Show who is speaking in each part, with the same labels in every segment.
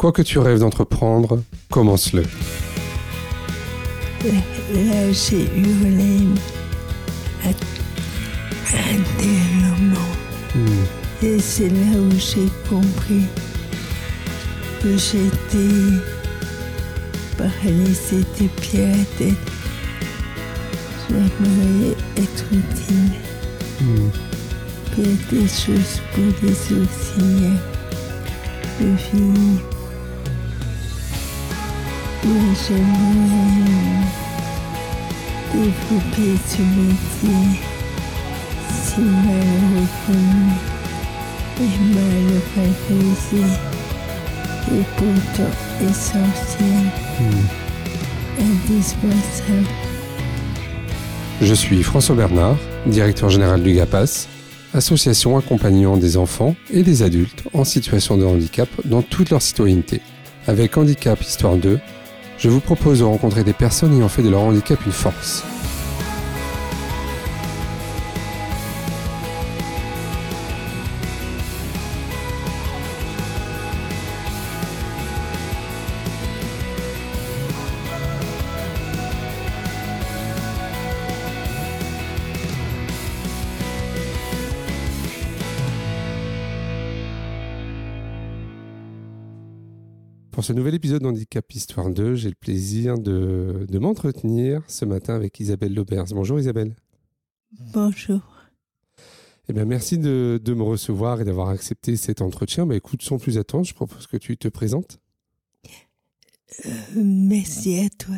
Speaker 1: Quoi que tu rêves d'entreprendre, commence-le.
Speaker 2: Là, j'ai hurlé intérieurement.
Speaker 1: Hmm.
Speaker 2: Et c'est là où j'ai compris que j'étais paralysée des pieds à la tête. J'aimerais être utile.
Speaker 1: Hmm.
Speaker 2: Faire des choses pour les auxiliaires de vie. Si mal et mal et pourtant indispensable.
Speaker 1: Je suis François Bernard, directeur général du GAPAS, association accompagnant des enfants et des adultes en situation de handicap dans toute leur citoyenneté. Avec Handicap Histoire 2, je vous propose de rencontrer des personnes ayant fait de leur handicap une force. Pour ce nouvel épisode d'Handicap Histoire 2, j'ai le plaisir de, de m'entretenir ce matin avec Isabelle Laubers. Bonjour Isabelle.
Speaker 2: Bonjour.
Speaker 1: Eh bien, merci de, de me recevoir et d'avoir accepté cet entretien. Bah, écoute, sans plus attendre, je propose que tu te présentes.
Speaker 2: Euh, merci à toi.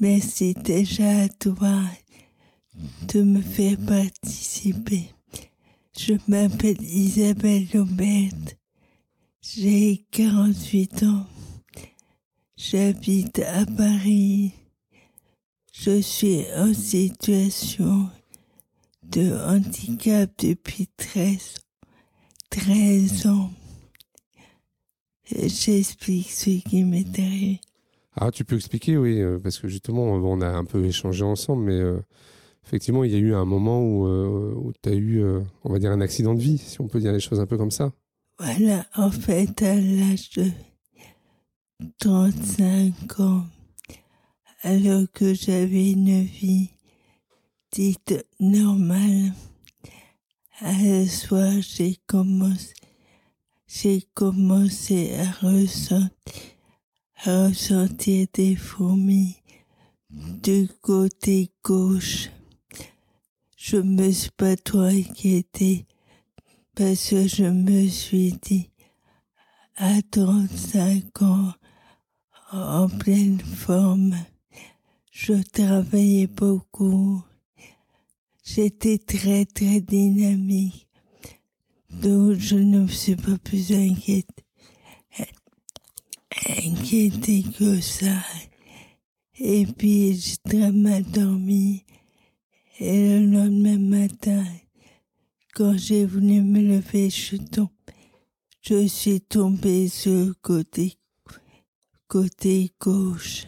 Speaker 2: Merci déjà à toi de me faire participer. Je m'appelle Isabelle Aubert. J'ai 48 ans. J'habite à Paris. Je suis en situation de handicap depuis 13, 13 ans. J'explique ce qui m'est arrivé.
Speaker 1: Ah, tu peux expliquer, oui, euh, parce que justement, bon, on a un peu échangé ensemble, mais euh, effectivement, il y a eu un moment où, tu as eu, euh, on va dire, un accident de vie, si on peut dire les choses un peu comme ça.
Speaker 2: Voilà, en fait, à l'âge de 35 ans, alors que j'avais une vie dite normale, un soir, j'ai commencé, j'ai commencé à ressentir, à ressentir des fourmis du côté gauche. Je me suis pas trop inquiétée parce que je me suis dit, à 35 ans, en pleine forme, je travaillais beaucoup. J'étais très très dynamique, donc je ne me suis pas plus inquiétée que ça. Et puis j'ai très mal dormi. Et le lendemain matin, quand j'ai voulu me lever, je suis. Je suis tombée sur le côté, côté gauche.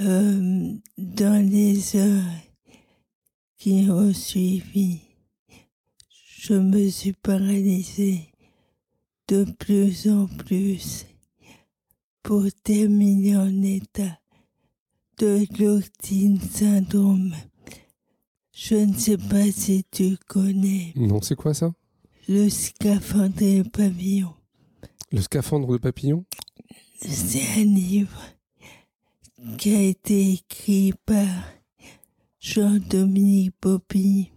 Speaker 2: Euh, dans les heures qui ont suivi, je me suis paralysée de plus en plus pour terminer en état de l'octine syndrome. Je ne sais pas si tu connais
Speaker 1: Non, c'est quoi ça?
Speaker 2: Le scaphandre et le pavillon.
Speaker 1: Le scaphandre de papillon?
Speaker 2: C'est un livre qui a été écrit par Jean-Dominique Bobby,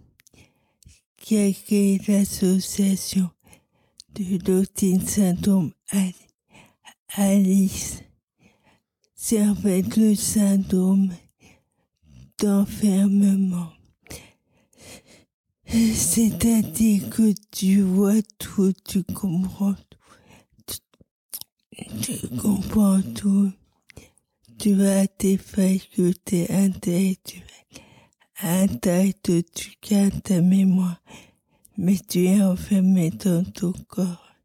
Speaker 2: qui a créé l'association de l'autisme syndrome Al- Alice. C'est en fait le syndrome d'enfermement. C'est-à-dire que tu vois tout, tu comprends tout. Tu, tu comprends tout. Tu as tes facultés intellectuelles intactes, tu gardes ta mémoire, mais tu es enfermé dans ton corps.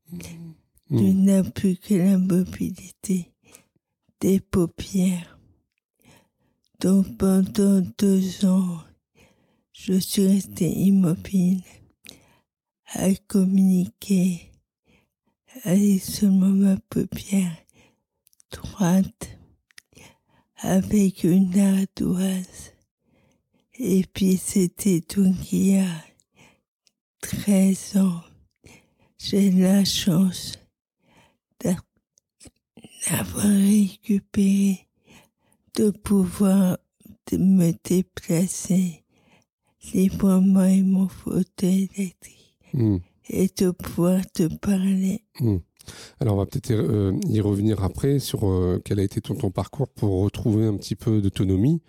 Speaker 2: Tu
Speaker 1: Hmm.
Speaker 2: n'as plus que la mobilité des paupières. Donc pendant deux ans, je suis restée immobile à communiquer avec seulement ma paupière droite, avec une ardoise. Et puis c'était donc il y a 13 ans. J'ai la chance d'avoir récupéré, de pouvoir me déplacer librement et mon fauteuil électrique
Speaker 1: Hmm.
Speaker 2: et de pouvoir te parler.
Speaker 1: Hmm. Alors on va peut-être euh, y revenir après sur euh, quel a été ton, ton parcours pour retrouver un petit peu d'autonomie.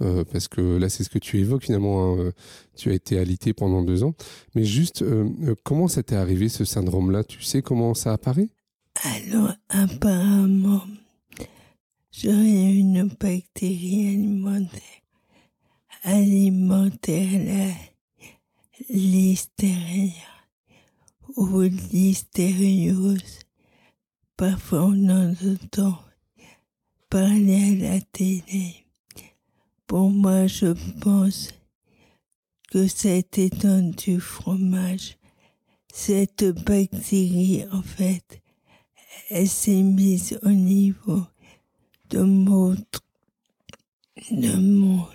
Speaker 1: euh, parce que là, c'est ce que tu évoques finalement. hein, tu as été alité pendant deux ans. Mais juste, comment ça t'est arrivé ce syndrome-là? Tu sais comment ça apparaît?
Speaker 2: Alors, apparemment, j'aurais une bactérie alimentaire, alimentaire, la listeria ou listériose. Parfois, on en entend parler à la télé. Pour moi, je pense que c'était dans du fromage. Cette bactérie, en fait, elle s'est mise au niveau de mon, de mon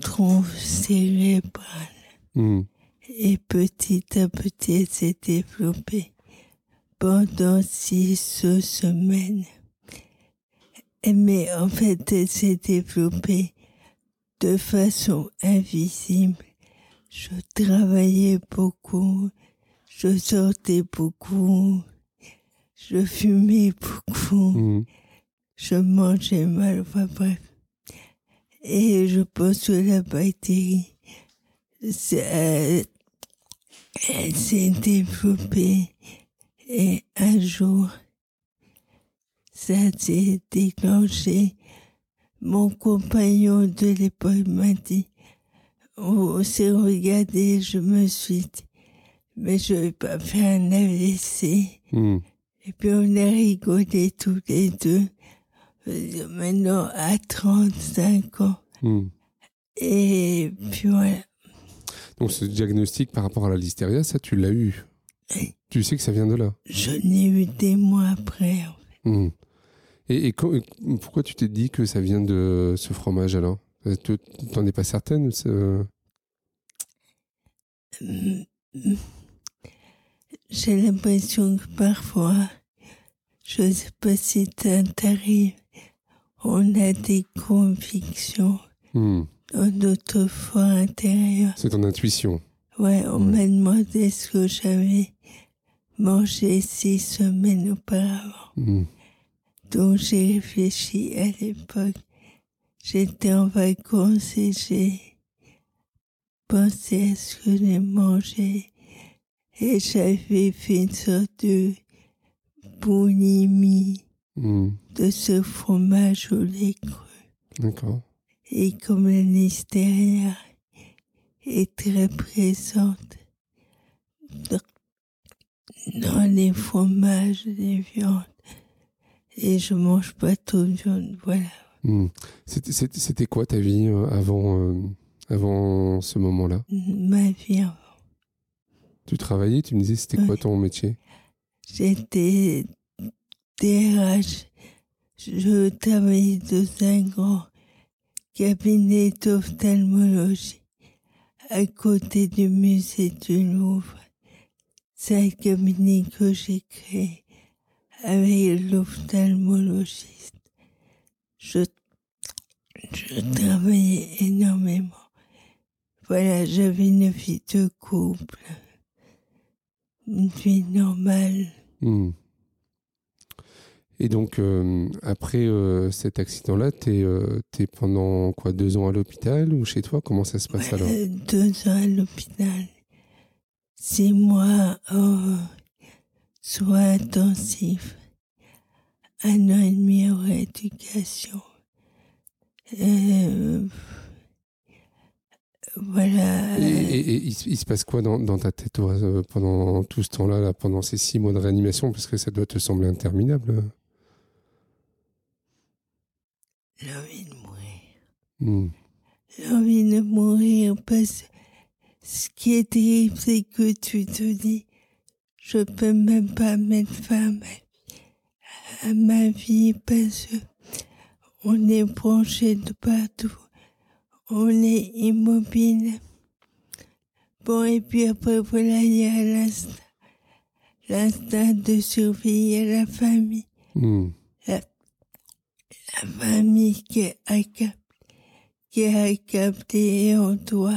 Speaker 2: tronc cérébral.
Speaker 1: Hmm.
Speaker 2: Et petit à petit, elle s'est développée pendant six semaines. Mais en fait, elle s'est développée de façon invisible. Je travaillais beaucoup, je sortais beaucoup, je fumais beaucoup.
Speaker 1: Hmm.
Speaker 2: Je mangeais mal, enfin bref. Et je pense que la bactérie, s'est développée. Et un jour, ça s'est déclenché. Mon compagnon de l'époque m'a dit, on s'est regardé, je me suis dit, mais je vais pas faire un AVC.
Speaker 1: Hmm.
Speaker 2: Et puis on a rigolé tous les deux. Euh, Maintenant à 35 ans.
Speaker 1: Hmm.
Speaker 2: Et puis voilà.
Speaker 1: Donc ce diagnostic par rapport à la listeria, ça tu l'as eu. Tu sais que ça vient de là.
Speaker 2: Je n'ai eu des mois après. en fait.
Speaker 1: Hmm. Et, et et pourquoi tu t'es dit que ça vient de ce fromage alors? Euh, tu- T'en es pas certaine euh.
Speaker 2: J'ai l'impression que parfois, je ne sais pas si ça t'arrive, on a des convictions
Speaker 1: hmm.
Speaker 2: dans notre foi intérieure.
Speaker 1: C'est ton intuition.
Speaker 2: Ouais, on
Speaker 1: Ouais.
Speaker 2: m'a demandé ce que j'avais mangé six semaines auparavant.
Speaker 1: Hmm.
Speaker 2: Donc j'ai réfléchi à l'époque. J'étais en vacances et j'ai pensé à ce que j'ai mangé. Et j'avais fait une sorte de boulimie
Speaker 1: Hmm.
Speaker 2: de ce fromage au lait cru.
Speaker 1: D'accord.
Speaker 2: Et comme la listeria est très présente dans, dans les fromages, les viandes, et je mange pas trop de viande, voilà.
Speaker 1: Hmm. C'était- quoi ta vie euh, avant, euh, avant ce moment-là?
Speaker 2: Ma vie, avant.
Speaker 1: Tu travaillais, tu me disais c'était quoi ton métier?
Speaker 2: J'étais DRH. Je travaillais dans un grand cabinet d'ophtalmologie à côté du musée du Louvre. C'est un cabinet que j'ai créé avec l'ophtalmologiste. Je, je travaillais énormément. Voilà, j'avais une vie de couple, une vie normale.
Speaker 1: Hmm. Et donc, euh, après euh, cet accident-là, t'es euh, t'es pendant quoi deux ans à l'hôpital ou chez toi? Comment ça se passe alors?
Speaker 2: Euh, deux ans à l'hôpital, six mois en soins intensifs, un an et demi en rééducation. Euh, voilà.
Speaker 1: Et, et- et il, se- il se passe quoi dans, dans ta tête toi, euh, pendant tout ce temps-là, là, pendant ces six mois de réanimation? Parce que ça doit te sembler interminable.
Speaker 2: L'envie de mourir.
Speaker 1: Hmm.
Speaker 2: L'envie de mourir parce que ce qui est terrible, c'est que tu te dis, je peux même pas mettre fin à ma vie parce que on est branché de partout. On est immobile. Bon, et puis après, voilà, il y a l'instinct, l'instinct de surveiller la famille.
Speaker 1: Hmm.
Speaker 2: La, famille qui a, cap- qui a capté et on doit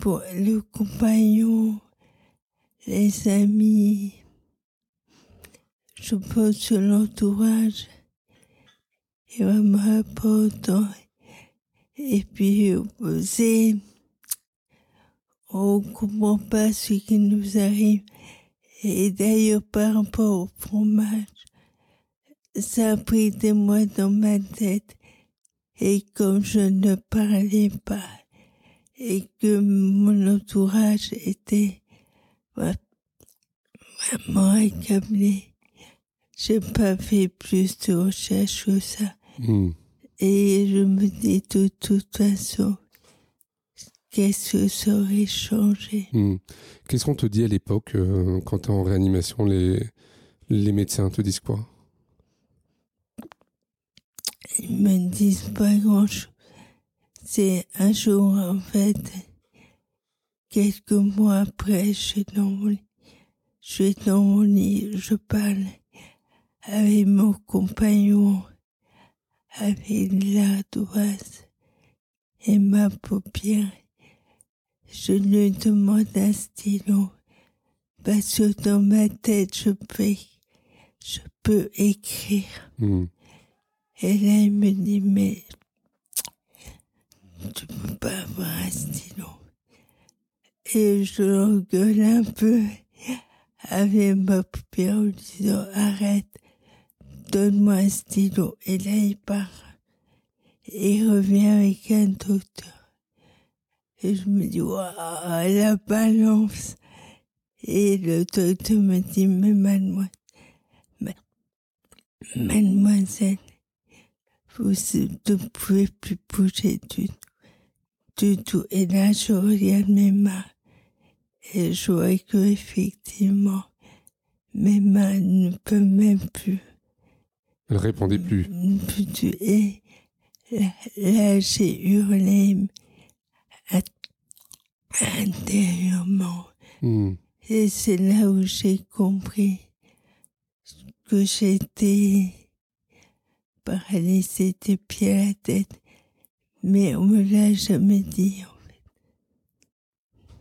Speaker 2: pour le compagnon, les amis. Je pense que l'entourage est vraiment important. Et puis, c'est, on comprend pas ce qui nous arrive. Et d'ailleurs, par rapport au fromage, ça a pris des mois dans ma tête. Et comme je ne parlais pas, et que mon entourage était vra- vraiment accablé, j'ai pas fait plus de recherches que ça.
Speaker 1: Hmm.
Speaker 2: Et je me dis de toute façon, qu'est-ce que ça aurait changé?
Speaker 1: Hmm. Qu'est-ce qu'on te dit à l'époque euh, quand tu es en réanimation les, les médecins te disent quoi?
Speaker 2: Ils me disent pas grand-chose. C'est un jour, en fait, quelques mois après, je suis dans mon lit. Je parle avec mon compagnon, avec l'ardoise et ma paupière. Je lui demande un stylo parce que dans ma tête, je peux, je peux écrire.
Speaker 1: Hmm.
Speaker 2: Et là, il me dit, mais tu peux pas avoir un stylo. Et je l'engueule un peu avec ma paupière en disant, arrête, donne-moi un stylo. Et là, il part. Et il revient avec un docteur. Et je me dis, waouh, la balance. Et le docteur me dit, mais mademoiselle, ma- mademoiselle, vous ne pouvez plus bouger du tout. Du tout. Et là, je regarde mes mains. Et je vois que effectivement, mes mains ne peuvent même plus.
Speaker 1: Elle répondait plus.
Speaker 2: Et là, là, j'ai hurlé intérieurement.
Speaker 1: Hmm.
Speaker 2: Et c'est là où j'ai compris que j'étais paralysée des pieds à la tête. Mais on me l'a jamais dit.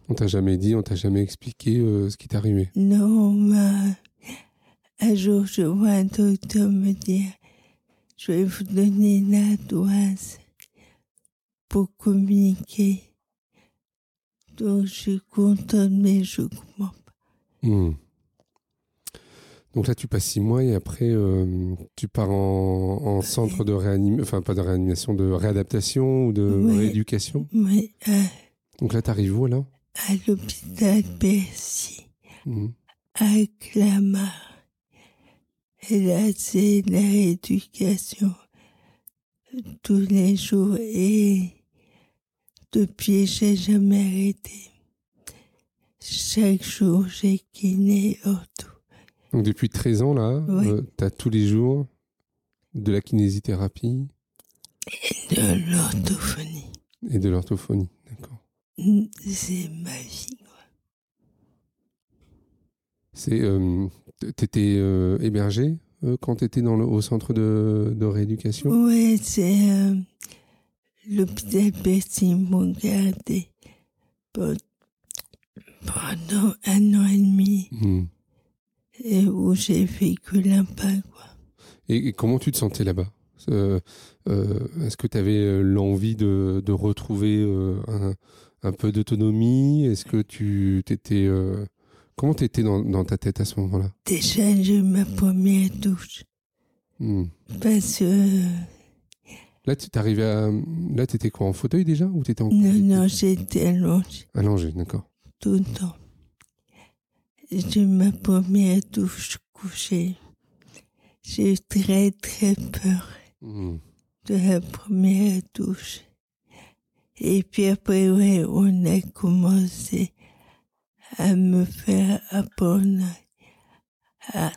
Speaker 1: On t'a jamais dit, on t'a jamais expliqué euh, ce qui t'est arrivé?
Speaker 2: Non, on m'a... Un jour, je vois un docteur me dire, je vais vous donner la doise pour communiquer. Donc, je suis contente, mais je comprends pas.
Speaker 1: Hmm. Donc là, tu passes six mois et après, euh, tu pars en, en centre de réanimation, enfin pas de réanimation, de réadaptation ou de rééducation.
Speaker 2: À,
Speaker 1: Donc là, t'arrives où là?
Speaker 2: À l'hôpital Bercy, à Clamart. Et là, c'est la rééducation tous les jours. Et depuis, j'ai jamais arrêté. Chaque jour, j'ai kiné ortho.
Speaker 1: Donc depuis 13 ans là, euh, t'as tous les jours de la kinésithérapie
Speaker 2: de l'orthophonie.
Speaker 1: et de l'orthophonie. D'accord.
Speaker 2: C'est ma vie.
Speaker 1: C'est, euh, t'étais euh, hébergé euh, quand t'étais dans le, au centre de, de rééducation?
Speaker 2: Ouais, c'est l'hôpital Bercy m'ont gardé pe- pendant un an et demi
Speaker 1: Hmm.
Speaker 2: Et où j'ai vécu l'impact. quoi.
Speaker 1: Et, et comment tu te sentais là-bas? Euh, euh, Est-ce que tu avais l'envie de, de retrouver euh, un, un peu d'autonomie? Est-ce que tu t'étais euh, comment t'étais dans, dans ta tête à ce moment-là?
Speaker 2: Déjà, j'ai eu ma première douche
Speaker 1: Hmm.
Speaker 2: parce que
Speaker 1: Là, tu t'arrivais à là, t'étais quoi en fauteuil déjà ou t'étais en
Speaker 2: non, non, j'étais allongée
Speaker 1: allongé D'accord.
Speaker 2: tout le temps. J'ai ma première douche couchée. J'ai eu très très peur.
Speaker 1: Hmm.
Speaker 2: de la première douche. Et puis après, ouais, on a commencé à me faire apprendre à,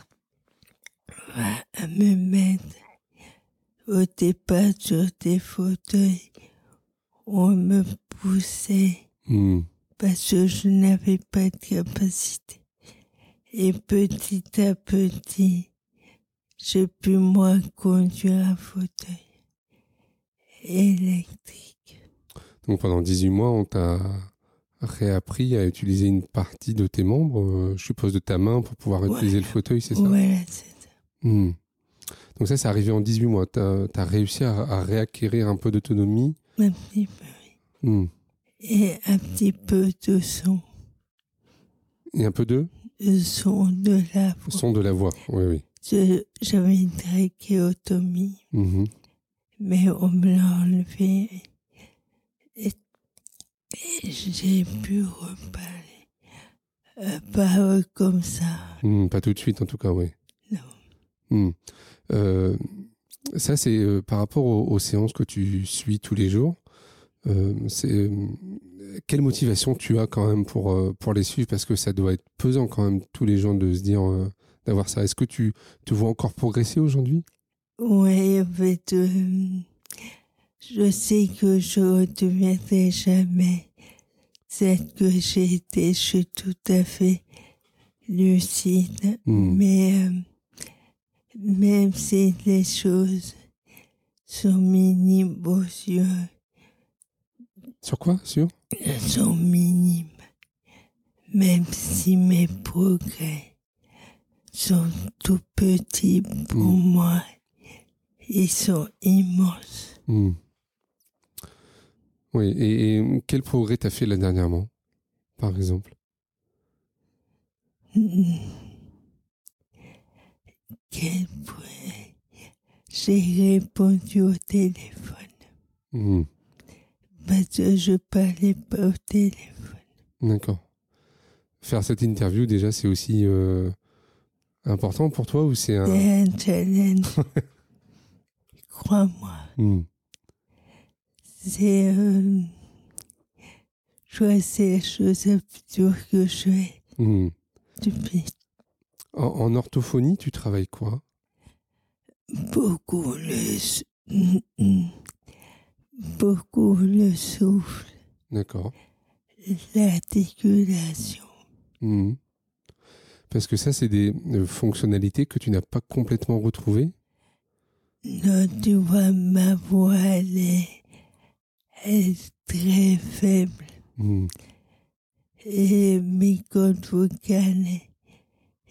Speaker 2: à me mettre au départ sur des fauteuils. On me poussait
Speaker 1: Hmm.
Speaker 2: parce que je n'avais pas de capacité. Et petit à petit, j'ai pu moi conduire un fauteuil électrique.
Speaker 1: Donc pendant 18 mois, on t'a réappris à utiliser une partie de tes membres, euh, je suppose de ta main, pour pouvoir utiliser le fauteuil, c'est ça?
Speaker 2: Voilà, c'est ça.
Speaker 1: Hmm. Donc ça, c'est arrivé en 18 mois. Tu as, réussi à, à réacquérir un peu d'autonomie?
Speaker 2: Un petit peu.
Speaker 1: Hmm.
Speaker 2: Et un petit peu de son.
Speaker 1: Et un peu de?
Speaker 2: Le son de la voix.
Speaker 1: son de la voix. Oui, oui.
Speaker 2: Je- J'avais une trachéotomie,
Speaker 1: Mhm.
Speaker 2: mais on me l'a enlevé. Et, et j'ai pu reparler. Euh, pas euh, comme ça.
Speaker 1: Hmm, pas tout de suite, en tout cas, oui.
Speaker 2: Non.
Speaker 1: Hmm. Euh, ça, c'est euh, par rapport aux, aux séances que tu suis tous les jours. C'est quelle motivation tu as quand même pour euh, pour les suivre? Parce que ça doit être pesant quand même tous les jours de se dire euh, d'avoir ça. Est-ce que tu te vois encore progresser aujourd'hui?
Speaker 2: Ouais, en fait, euh, je sais que je ne redeviendrai jamais celle que j'ai été. Je suis tout à fait lucide.
Speaker 1: Hmm.
Speaker 2: Mais euh, même si les choses sont minimes aux yeux,
Speaker 1: Sur quoi? Sur?
Speaker 2: Sont minimes, même si mes progrès sont tout petits pour
Speaker 1: Mm.
Speaker 2: moi, ils sont immenses.
Speaker 1: Hmm. Oui. Et, et quel progrès t'as fait là dernièrement, par exemple?
Speaker 2: Mm. Quel point j'ai répondu au téléphone
Speaker 1: Hmm.
Speaker 2: Parce que je parlais pas au téléphone.
Speaker 1: D'accord. Faire cette interview déjà, c'est aussi euh, important pour toi ou c'est un
Speaker 2: C'est un challenge. Crois-moi.
Speaker 1: Hmm.
Speaker 2: C'est. Euh, je crois c'est la chose la plus dure que je fais
Speaker 1: Hmm.
Speaker 2: depuis
Speaker 1: En, en orthophonie, tu travailles quoi?
Speaker 2: Beaucoup le. Beaucoup le souffle,
Speaker 1: D'accord.
Speaker 2: l'articulation.
Speaker 1: Hmm. Parce que ça, c'est des euh, fonctionnalités que tu n'as pas complètement retrouvées?
Speaker 2: Non, tu vois, ma voix, elle est, elle est très faible.
Speaker 1: Hmm.
Speaker 2: Et mes cordes vocales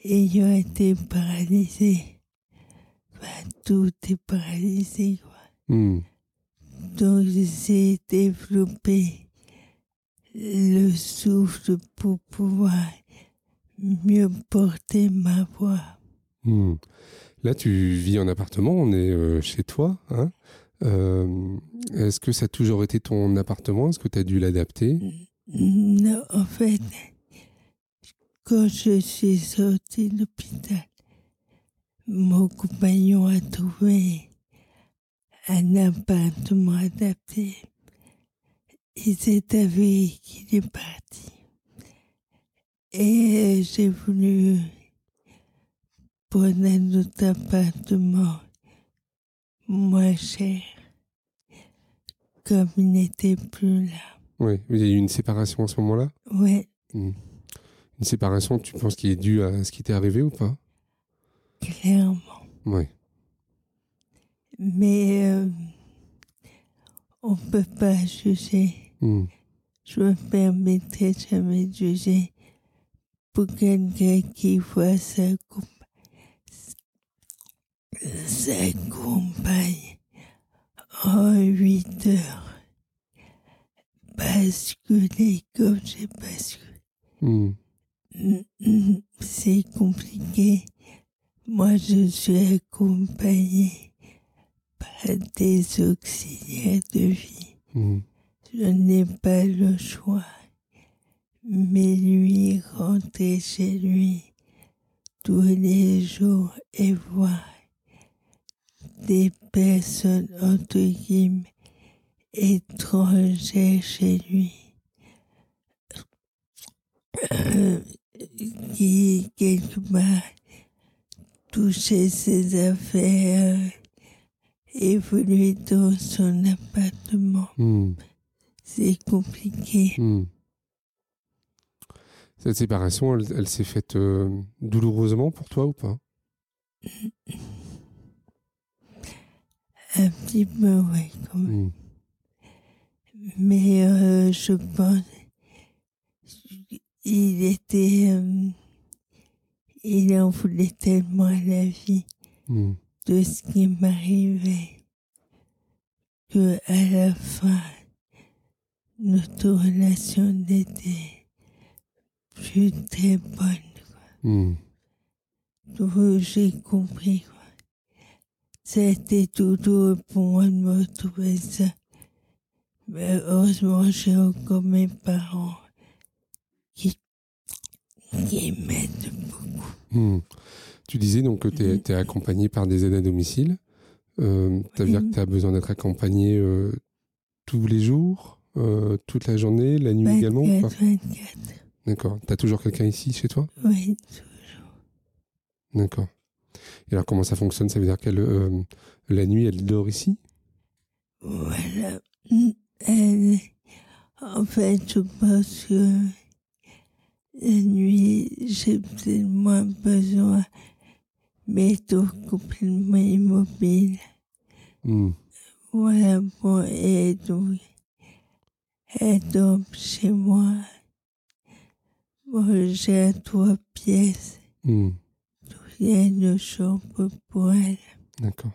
Speaker 2: ayant été paralysées. Enfin, tout est paralysé, quoi.
Speaker 1: Hmm.
Speaker 2: Donc, j'ai développé le souffle pour pouvoir mieux porter ma voix.
Speaker 1: Hmm. Là, tu vis en appartement, on est euh, chez toi. Hein Euh, Est-ce que ça a toujours été ton appartement? Est-ce que tu as dû l'adapter?
Speaker 2: Non, en fait, quand je suis sortie de l'hôpital, mon compagnon a trouvé un appartement adapté. Il s'est avéré qu'il est parti. Et j'ai voulu prendre un autre appartement moins cher, comme il n'était plus là.
Speaker 1: Oui, il y a eu une séparation à ce moment-là?
Speaker 2: Ouais,
Speaker 1: Hmm. Une séparation, tu penses qui est due à ce qui t'est arrivé ou pas?
Speaker 2: Clairement.
Speaker 1: Oui.
Speaker 2: Mais euh, on peut pas juger.
Speaker 1: Hmm.
Speaker 2: Je me permettrai jamais de juger pour quelqu'un qui voit sa, compa- sa compagne en huit heures basculer comme j'ai basculé. Mm, C'est compliqué. Moi, je suis accompagnée par des auxiliaires de vie.
Speaker 1: Hmm.
Speaker 2: Je n'ai pas le choix. Mais lui, rentrer chez lui tous les jours et voir des personnes, entre guillemets, étrangères chez lui, euh, qui, quelque part, touchait ses affaires, évoluait dans son appartement.
Speaker 1: Hmm.
Speaker 2: C'est compliqué.
Speaker 1: Hmm. Cette séparation, elle, elle s'est faite euh, douloureusement pour toi ou pas?
Speaker 2: Un petit peu, oui, quand même.
Speaker 1: Hmm.
Speaker 2: Mais euh, je pense il était euh, il en voulait tellement à la vie. De ce qui m'arrivait que à la fin notre relation n'était plus très bonne.
Speaker 1: Hmm.
Speaker 2: Donc j'ai compris quoi. C'était tout douloureux pour moi de me retrouver ça. Mais heureusement j'ai encore mes parents qui, qui m'aident beaucoup.
Speaker 1: Hmm. Tu disais donc que tu es, accompagné par des aides à domicile. Euh, ça veut dire que tu as besoin d'être accompagné euh, tous les jours, euh, toute la journée, la nuit également ou pas?
Speaker 2: 24, 24.
Speaker 1: D'accord. Tu as toujours quelqu'un ici chez toi?
Speaker 2: Oui,
Speaker 1: D'accord. Et alors comment ça fonctionne? Ça veut dire euh, la nuit elle dort ici?
Speaker 2: Voilà. Elle, en fait, je pense que la nuit, j'ai peut-être moins besoin, mais donc complètement immobile.
Speaker 1: Hmm.
Speaker 2: Voilà, et donc, elle chez moi. Bon, j'ai trois pièces.
Speaker 1: Hmm.
Speaker 2: Il y a une chambre pour elle.
Speaker 1: D'accord.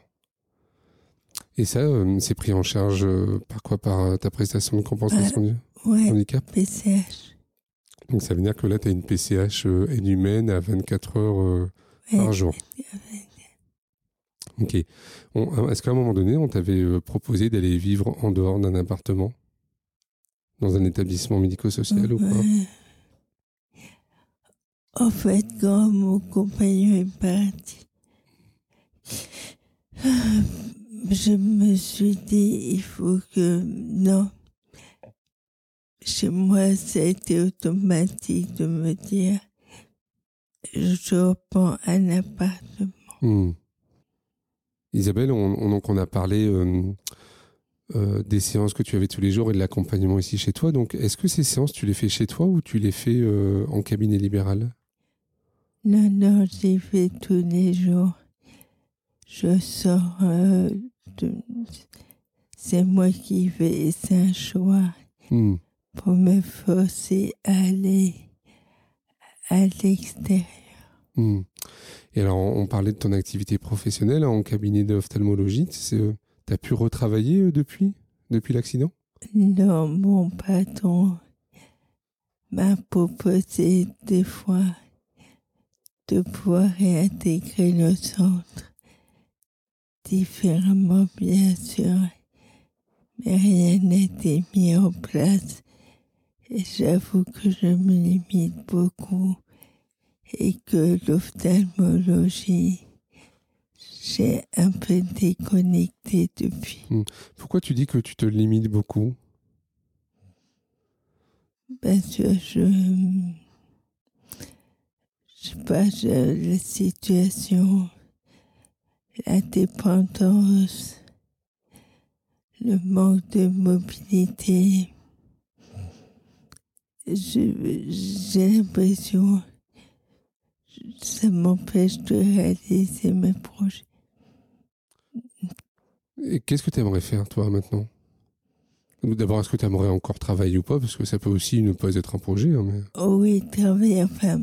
Speaker 1: Et ça, euh, c'est pris en charge euh, par quoi? Par euh, ta prestation de compensation du
Speaker 2: Ouais,
Speaker 1: handicap?
Speaker 2: PCH.
Speaker 1: Donc ça veut dire que là, tu as une PCH euh, aide humaine à 24 heures par jour. Ok. On- Est-ce qu'à un moment donné, on t'avait euh, proposé d'aller vivre en dehors d'un appartement? Dans un établissement médico-social ou pas?
Speaker 2: En fait, quand mon compagnon est parti, je me suis dit, il faut que... Non. Chez moi, ça a été automatique de me dire, je reprends un appartement.
Speaker 1: Hmm. Isabelle, on, on- donc on a parlé euh, euh, des séances que tu avais tous les jours et de l'accompagnement ici chez toi. Donc, est-ce que ces séances, tu les fais chez toi ou tu les fais euh, en cabinet libéral?
Speaker 2: Non, non, j'y vais tous les jours. Je sors de... C'est moi qui vais, c'est un choix
Speaker 1: Hmm.
Speaker 2: pour me forcer à aller à l'extérieur.
Speaker 1: Hmm. Et alors, on, parlait de ton activité professionnelle en cabinet d'ophtalmologie. Tu as pu retravailler euh, depuis Depuis l'accident?
Speaker 2: Non, mon patron m'a proposé des fois de pouvoir réintégrer le centre différemment, bien sûr, mais rien n'était mis en place. Et j'avoue que je me limite beaucoup et que l'ophtalmologie, j'ai un peu déconnecté depuis.
Speaker 1: Pourquoi tu dis que tu te limites beaucoup?
Speaker 2: Parce que je. Je sais pas, je- la situation, la dépendance, le manque de mobilité. J'ai l'impression ça m'empêche de réaliser mes projets.
Speaker 1: Et qu'est-ce que tu aimerais faire, toi, maintenant? D'abord, est-ce que tu aimerais encore travailler ou pas? Parce que ça peut aussi ne pas être un projet. hein, mais...
Speaker 2: Oh oui, travailler, enfin,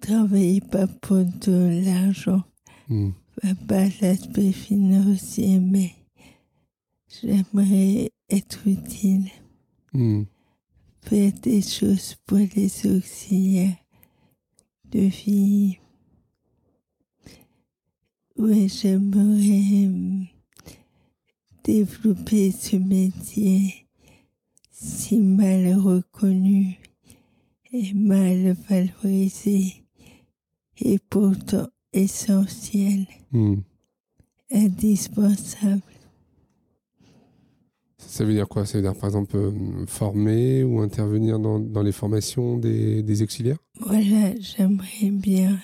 Speaker 2: travailler pas pour de l'argent.
Speaker 1: Hmm.
Speaker 2: pas- pas l'aspect financier, mais j'aimerais être utile,
Speaker 1: Hmm.
Speaker 2: faire des choses pour les auxiliaires de vie. Oui, j'aimerais hum, développer ce métier si mal reconnu et mal valorisé et pourtant essentiel
Speaker 1: Hmm.
Speaker 2: indispensable.
Speaker 1: Ça veut dire quoi? Ça veut dire par exemple euh, former ou intervenir dans, dans les formations des, des auxiliaires?
Speaker 2: Voilà, j'aimerais bien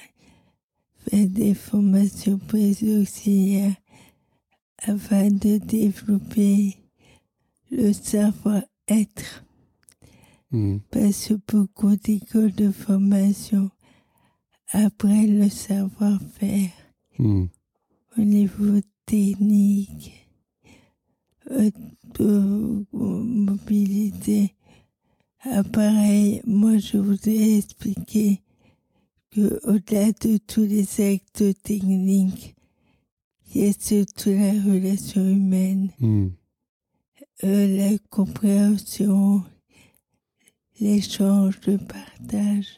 Speaker 2: faire des formations pour les auxiliaires afin de développer le savoir-être.
Speaker 1: Hmm.
Speaker 2: Parce que beaucoup d'écoles de formation apprennent le savoir-faire
Speaker 1: Hmm.
Speaker 2: au niveau technique, de mobilité. Ah, pareil, moi je voudrais expliquer que au-delà de tous les actes techniques, il y a surtout la relation humaine,
Speaker 1: Hmm.
Speaker 2: euh, la compréhension, l'échange, le partage,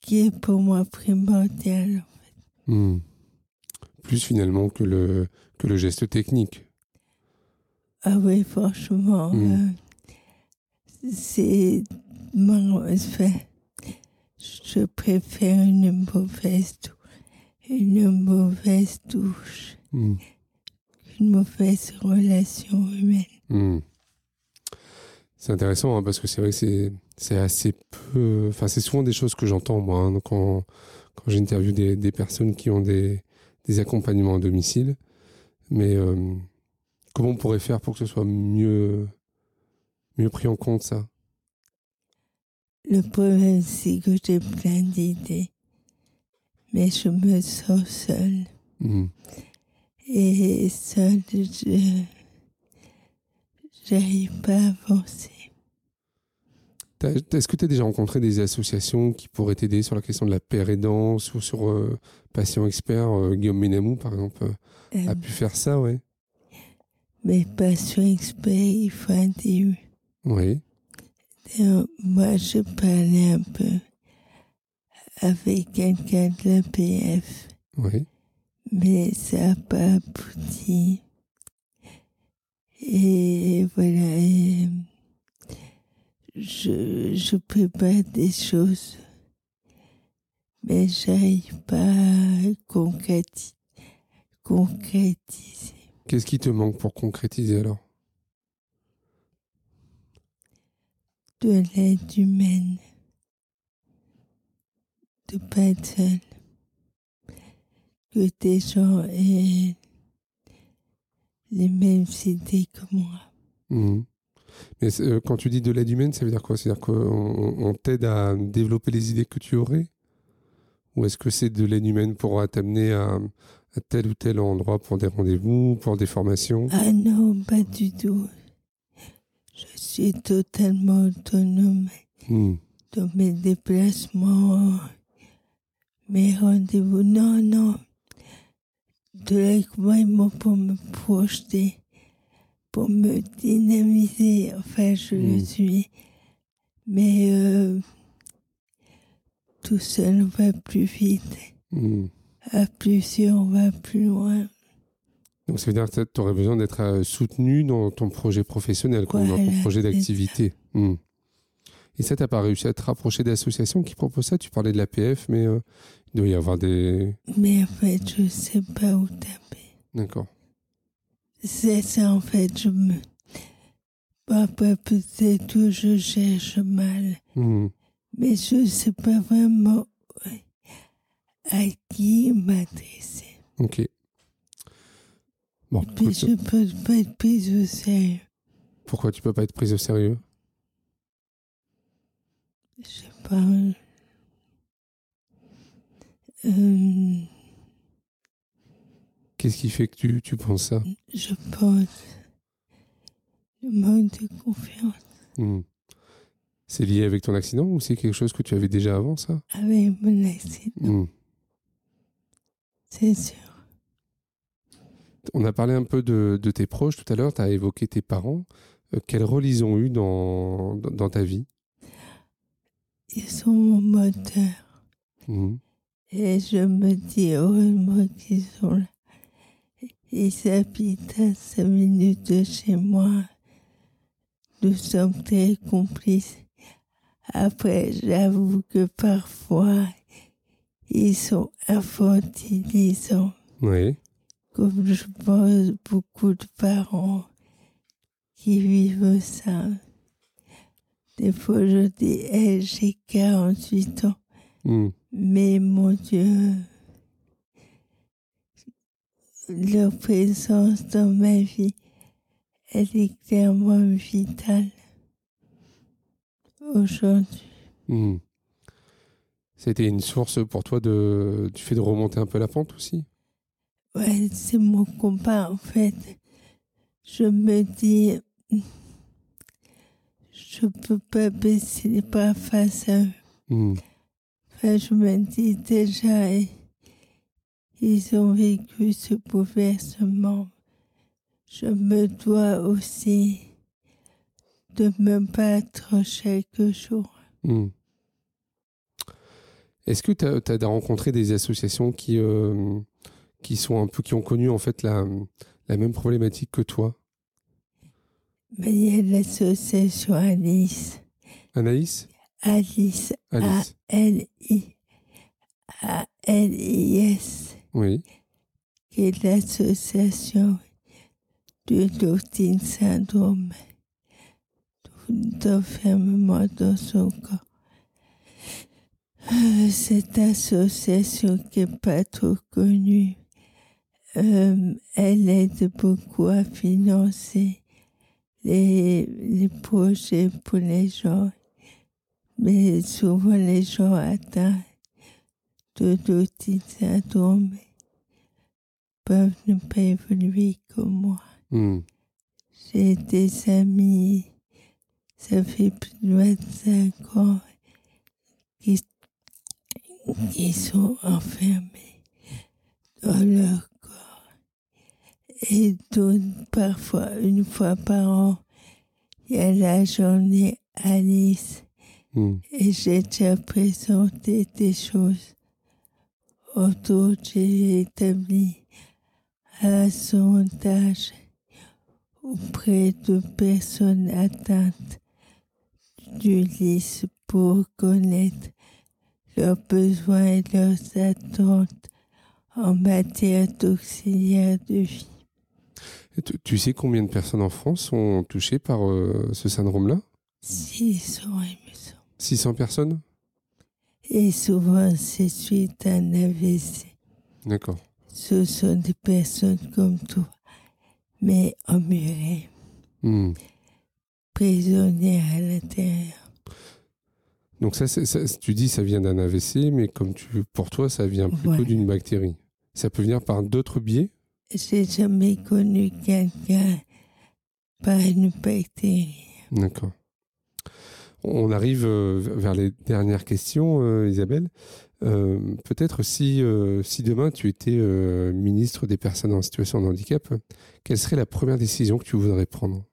Speaker 2: qui est pour moi primordial.
Speaker 1: Hmm. Plus finalement que le, que le geste technique.
Speaker 2: Ah oui, franchement,
Speaker 1: Mm.
Speaker 2: euh, c'est. Enfin, je préfère une mauvaise une mauvaise douche,
Speaker 1: Hmm.
Speaker 2: une mauvaise relation humaine.
Speaker 1: Hmm. C'est intéressant hein, parce que c'est vrai que c'est, c'est assez peu. Enfin, c'est souvent des choses que j'entends moi hein, quand, quand j'interviewe des, des personnes qui ont des, des accompagnements à domicile. Mais euh, comment on pourrait faire pour que ce soit mieux, mieux pris en compte ça?
Speaker 2: Le problème, c'est que j'ai plein d'idées, mais je me sens seule.
Speaker 1: Hmm.
Speaker 2: Et seule, je j'arrive pas à avancer.
Speaker 1: Est-ce que tu as déjà rencontré des associations qui pourraient t'aider sur la question de la pérédance ou sur euh, patient expert euh, Guillaume Ménamou, par exemple, euh,
Speaker 2: Euh,
Speaker 1: a pu faire ça, ouais?
Speaker 2: Mes patients experts, DU.
Speaker 1: Oui.
Speaker 2: Euh, moi, je parlais un peu avec quelqu'un de l'APF,
Speaker 1: Oui.
Speaker 2: mais ça n'a pas abouti. Et voilà, et je, je prépare des choses, mais j'arrive pas à concréti- concrétiser.
Speaker 1: Qu'est-ce qui te manque pour concrétiser alors?
Speaker 2: De l'aide humaine, de pas être seul, que des gens aient les mêmes idées que moi.
Speaker 1: Mhm. Mais euh, quand tu dis de l'aide humaine, ça veut dire quoi? C'est-à-dire qu'on on- on t'aide à développer les idées que tu aurais? Ou est-ce que c'est de l'aide humaine pour t'amener à, à tel ou tel endroit pour des rendez-vous, pour des formations
Speaker 2: Ah non, pas du tout. Je suis totalement autonome
Speaker 1: Mhm.
Speaker 2: dans mes déplacements, mes rendez-vous. Non, non. De l'accompagnement pour me projeter, pour me dynamiser. Enfin, je le
Speaker 1: Mm.
Speaker 2: suis. Mais euh, tout seul, va plus vite.
Speaker 1: Mhm.
Speaker 2: À plusieurs, on va plus loin.
Speaker 1: Donc ça veut dire que tu aurais besoin d'être euh, soutenu dans ton projet professionnel, dans ton projet d'activité. Mhm. Et ça, t'as pas réussi à te rapprocher d'associations qui proposent ça? Tu parlais de l'APF, mais euh, il doit y avoir des...
Speaker 2: Mais en fait, je sais pas où taper.
Speaker 1: D'accord.
Speaker 2: C'est ça, en fait, je me. Papa, peut-être que je cherche mal,
Speaker 1: Mhm.
Speaker 2: mais je sais pas vraiment à qui m'adresser.
Speaker 1: Ok. Bon,
Speaker 2: Puis je peux pas être prise au sérieux.
Speaker 1: pourquoi tu peux pas être prise au sérieux?
Speaker 2: Je sais pas. Euh,
Speaker 1: Qu'est-ce qui fait que tu, tu penses ça?
Speaker 2: Je pense. Le manque de confiance
Speaker 1: Mhm. C'est lié avec ton accident ou c'est quelque chose que tu avais déjà avant, ça?
Speaker 2: Avec mon accident,
Speaker 1: Mhm.
Speaker 2: C'est sûr.
Speaker 1: On a parlé un peu de, de tes proches tout à l'heure, tu as évoqué tes parents. Euh, quel rôle ils ont eu dans, dans, dans ta vie?
Speaker 2: Ils sont mon moteur.
Speaker 1: Mhm.
Speaker 2: Et je me dis heureusement qu'ils sont là. Ils habitent à 5 minutes de chez moi. Nous sommes très complices. Après, j'avoue que parfois, ils sont infantilisants,
Speaker 1: Oui.
Speaker 2: comme je pense beaucoup de parents. qui vivent ça. Des fois, je dis, j'ai 48 ans, mais mon Dieu, leur présence dans ma vie, elle est clairement vitale aujourd'hui.
Speaker 1: Hmm. C'était une source pour toi de, du fait de remonter un peu la pente aussi?
Speaker 2: Ouais, c'est mon combat en fait. Je me dis, je peux pas baisser les bras face à eux.
Speaker 1: Hmm.
Speaker 2: Enfin, je me dis déjà, ils ont vécu ce bouleversement. Je me dois aussi de me battre chaque jour.
Speaker 1: Hmm. Est-ce que tu as, rencontré des associations qui, euh, qui sont un peu qui ont connu en fait la, la même problématique que toi?
Speaker 2: Il y a l'association Alice.
Speaker 1: Anaïs?
Speaker 2: Alice.
Speaker 1: Alice.
Speaker 2: A-L-I. A-L-I-S.
Speaker 1: Oui.
Speaker 2: Qui est l'association du Doutine syndrome d'enfermement dans son corps. Euh, cette association qui n'est pas trop connue, euh, elle aide beaucoup à financer les, les projets pour les gens. Mais souvent, les gens atteints de l'autisme syndrome peuvent ne pas évoluer comme moi.
Speaker 1: Hmm.
Speaker 2: J'ai des amis, ça fait plus de 25 ans, qui, qui sont enfermés dans leur corps. Et donc, parfois, une fois par an, il y a la journée Alice.
Speaker 1: Hmm.
Speaker 2: Et j'ai déjà présenté des choses autour, j'ai établi un sondage auprès de personnes atteintes du lys pour connaître leurs besoins et leurs attentes en matière d'auxiliaire de vie.
Speaker 1: Tu sais combien de personnes en France sont touchées par euh, ce syndrome-là?
Speaker 2: 600, il me semble.
Speaker 1: 600 personnes?
Speaker 2: Et souvent, c'est suite à un AVC.
Speaker 1: D'accord.
Speaker 2: Ce sont des personnes comme toi, mais emmurées,
Speaker 1: Hmm.
Speaker 2: prisonnières à l'intérieur.
Speaker 1: Donc ça, tu dis ça vient d'un AVC, mais comme tu, pour toi, ça vient plutôt
Speaker 2: Voilà.
Speaker 1: d'une bactérie. Ça peut venir par d'autres biais?
Speaker 2: J'ai jamais connu quelqu'un par une bactérie.
Speaker 1: D'accord. On arrive euh, vers les dernières questions, euh, Isabelle. Euh, Peut-être si, euh, si demain tu étais euh, ministre des personnes en situation de handicap, quelle serait la première décision que tu voudrais prendre?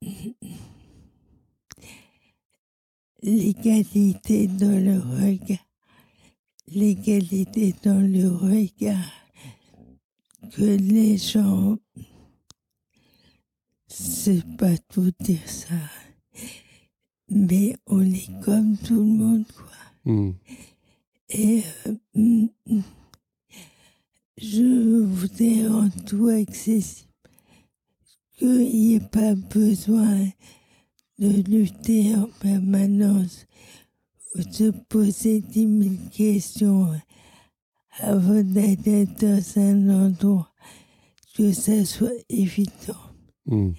Speaker 2: L'égalité dans le regard. L'égalité dans le regard. Que les gens. C'est pas tout dire ça. Mais on est comme tout le monde, quoi.
Speaker 1: Hmm.
Speaker 2: Et euh, je voudrais en tout accessible. Qu'il n'y ait pas besoin de lutter en permanence ou de poser dix mille questions avant d'aller dans un endroit, que ça soit évident
Speaker 1: Hmm.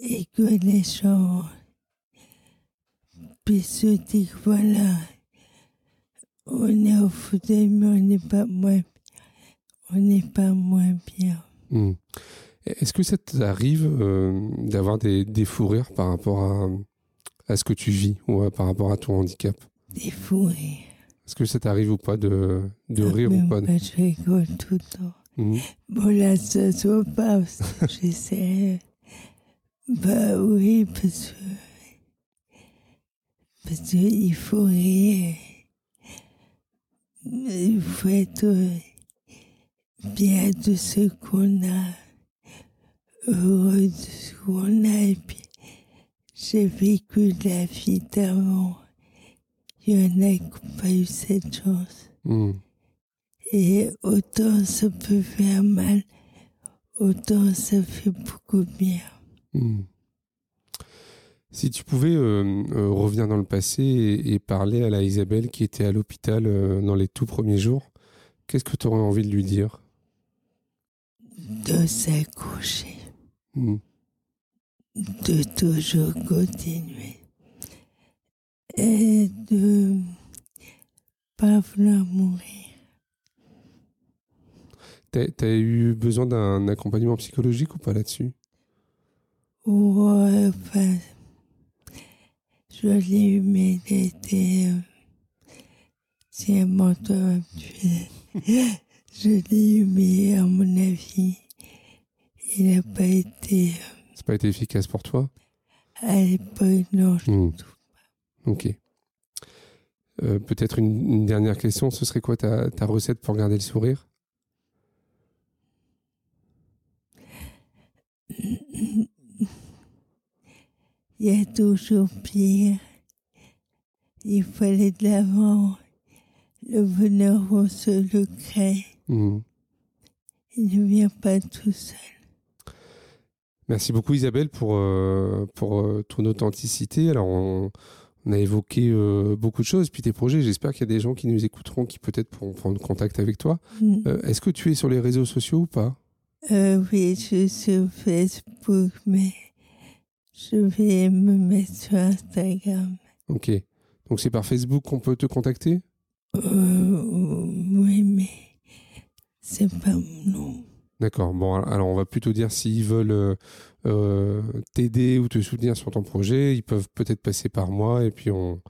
Speaker 2: et que les gens puissent se dire voilà, on est au fauteuil, mais on n'est pas moins, on n'est pas moins bien.
Speaker 1: Hmm. Est-ce que ça t'arrive euh, d'avoir des, des fous rires par rapport à, à ce que tu vis ou à- par rapport à ton handicap
Speaker 2: Des fous rires.
Speaker 1: Est-ce que ça t'arrive ou pas de, de
Speaker 2: Ah,
Speaker 1: rire ou pas
Speaker 2: moi, je rigole tout le temps.
Speaker 1: Hmm.
Speaker 2: Bon, là, ça se voit pas, j'essaie. Bah oui, parce que. Parce qu'il faut rire. Il faut être euh, bien de ce qu'on a, heureux de ce qu'on a. Et puis, j'ai vécu la vie d'avant. Il y en a qui n'ont pas eu cette chance.
Speaker 1: Hmm.
Speaker 2: Et autant ça peut faire mal, autant ça fait beaucoup bien.
Speaker 1: Hmm. Si tu pouvais euh, euh, revenir dans le passé et, et parler à la Isabelle qui était à l'hôpital euh, dans les tout premiers jours, qu'est-ce que tu aurais envie de lui dire?
Speaker 2: De s'accoucher,
Speaker 1: Hmm.
Speaker 2: De toujours continuer et de pas vouloir mourir.
Speaker 1: T'as eu besoin d'un accompagnement psychologique ou pas là-dessus?
Speaker 2: Ouais, enfin, je l'ai eu, mais il était. euh, C'est un mentor actuel. Je l'ai eu, mais à mon avis, il n'a pas été.
Speaker 1: Pas été efficace pour toi
Speaker 2: À l'époque, non, je trouve
Speaker 1: Ok. Euh, Peut-être une, une dernière question, ce serait quoi ta, ta recette pour garder le sourire?
Speaker 2: Il y a toujours pire. Il faut aller de l'avant. Le bonheur, on se le crée.
Speaker 1: Hmm.
Speaker 2: Il ne vient pas tout seul.
Speaker 1: Merci beaucoup Isabelle pour, euh, pour euh, ton authenticité. Alors on, on a évoqué euh, beaucoup de choses, puis tes projets. J'espère qu'il y a des gens qui nous écouteront qui peut-être pourront prendre contact avec toi.
Speaker 2: Mm.
Speaker 1: Est-ce que tu es sur les réseaux sociaux ou pas?
Speaker 2: Oui, je suis sur Facebook, mais je vais me mettre sur Instagram.
Speaker 1: Ok. Donc c'est par Facebook qu'on peut te contacter?
Speaker 2: Oui, mais c'est pas mon nom.
Speaker 1: D'accord. Bon, alors on va plutôt dire s'ils veulent euh, euh, t'aider ou te soutenir sur ton projet, ils peuvent peut-être passer par moi et puis on,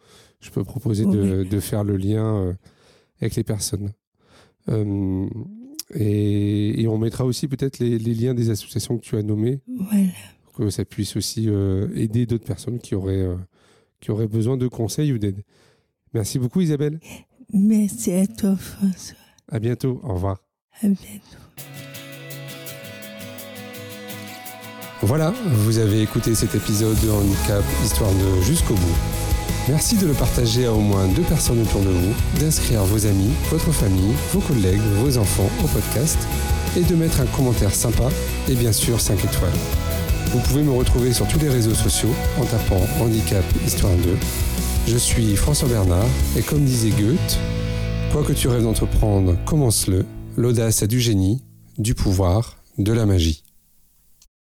Speaker 1: je peux proposer de, de faire le lien euh, avec les personnes. Euh, et, et on mettra aussi peut-être les, les liens des associations que tu as nommées
Speaker 2: Voilà.
Speaker 1: pour que ça puisse aussi euh, aider d'autres personnes qui auraient, qui auraient besoin de conseils ou d'aide. Merci beaucoup Isabelle.
Speaker 2: Merci à toi, François.
Speaker 1: À bientôt. Au revoir.
Speaker 2: À bientôt.
Speaker 1: Voilà, vous avez écouté cet épisode de Handicap Histoire de jusqu'au bout. Merci de le partager à au moins deux personnes autour de vous, d'inscrire vos amis, votre famille, vos collègues, vos enfants au podcast et de mettre un commentaire sympa et bien sûr 5 étoiles. Vous pouvez me retrouver sur tous les réseaux sociaux en tapant Handicap Histoire 2. Je suis François Bernard et comme disait Goethe, quoi que tu rêves d'entreprendre, commence-le. L'audace a du génie, du pouvoir, de la magie.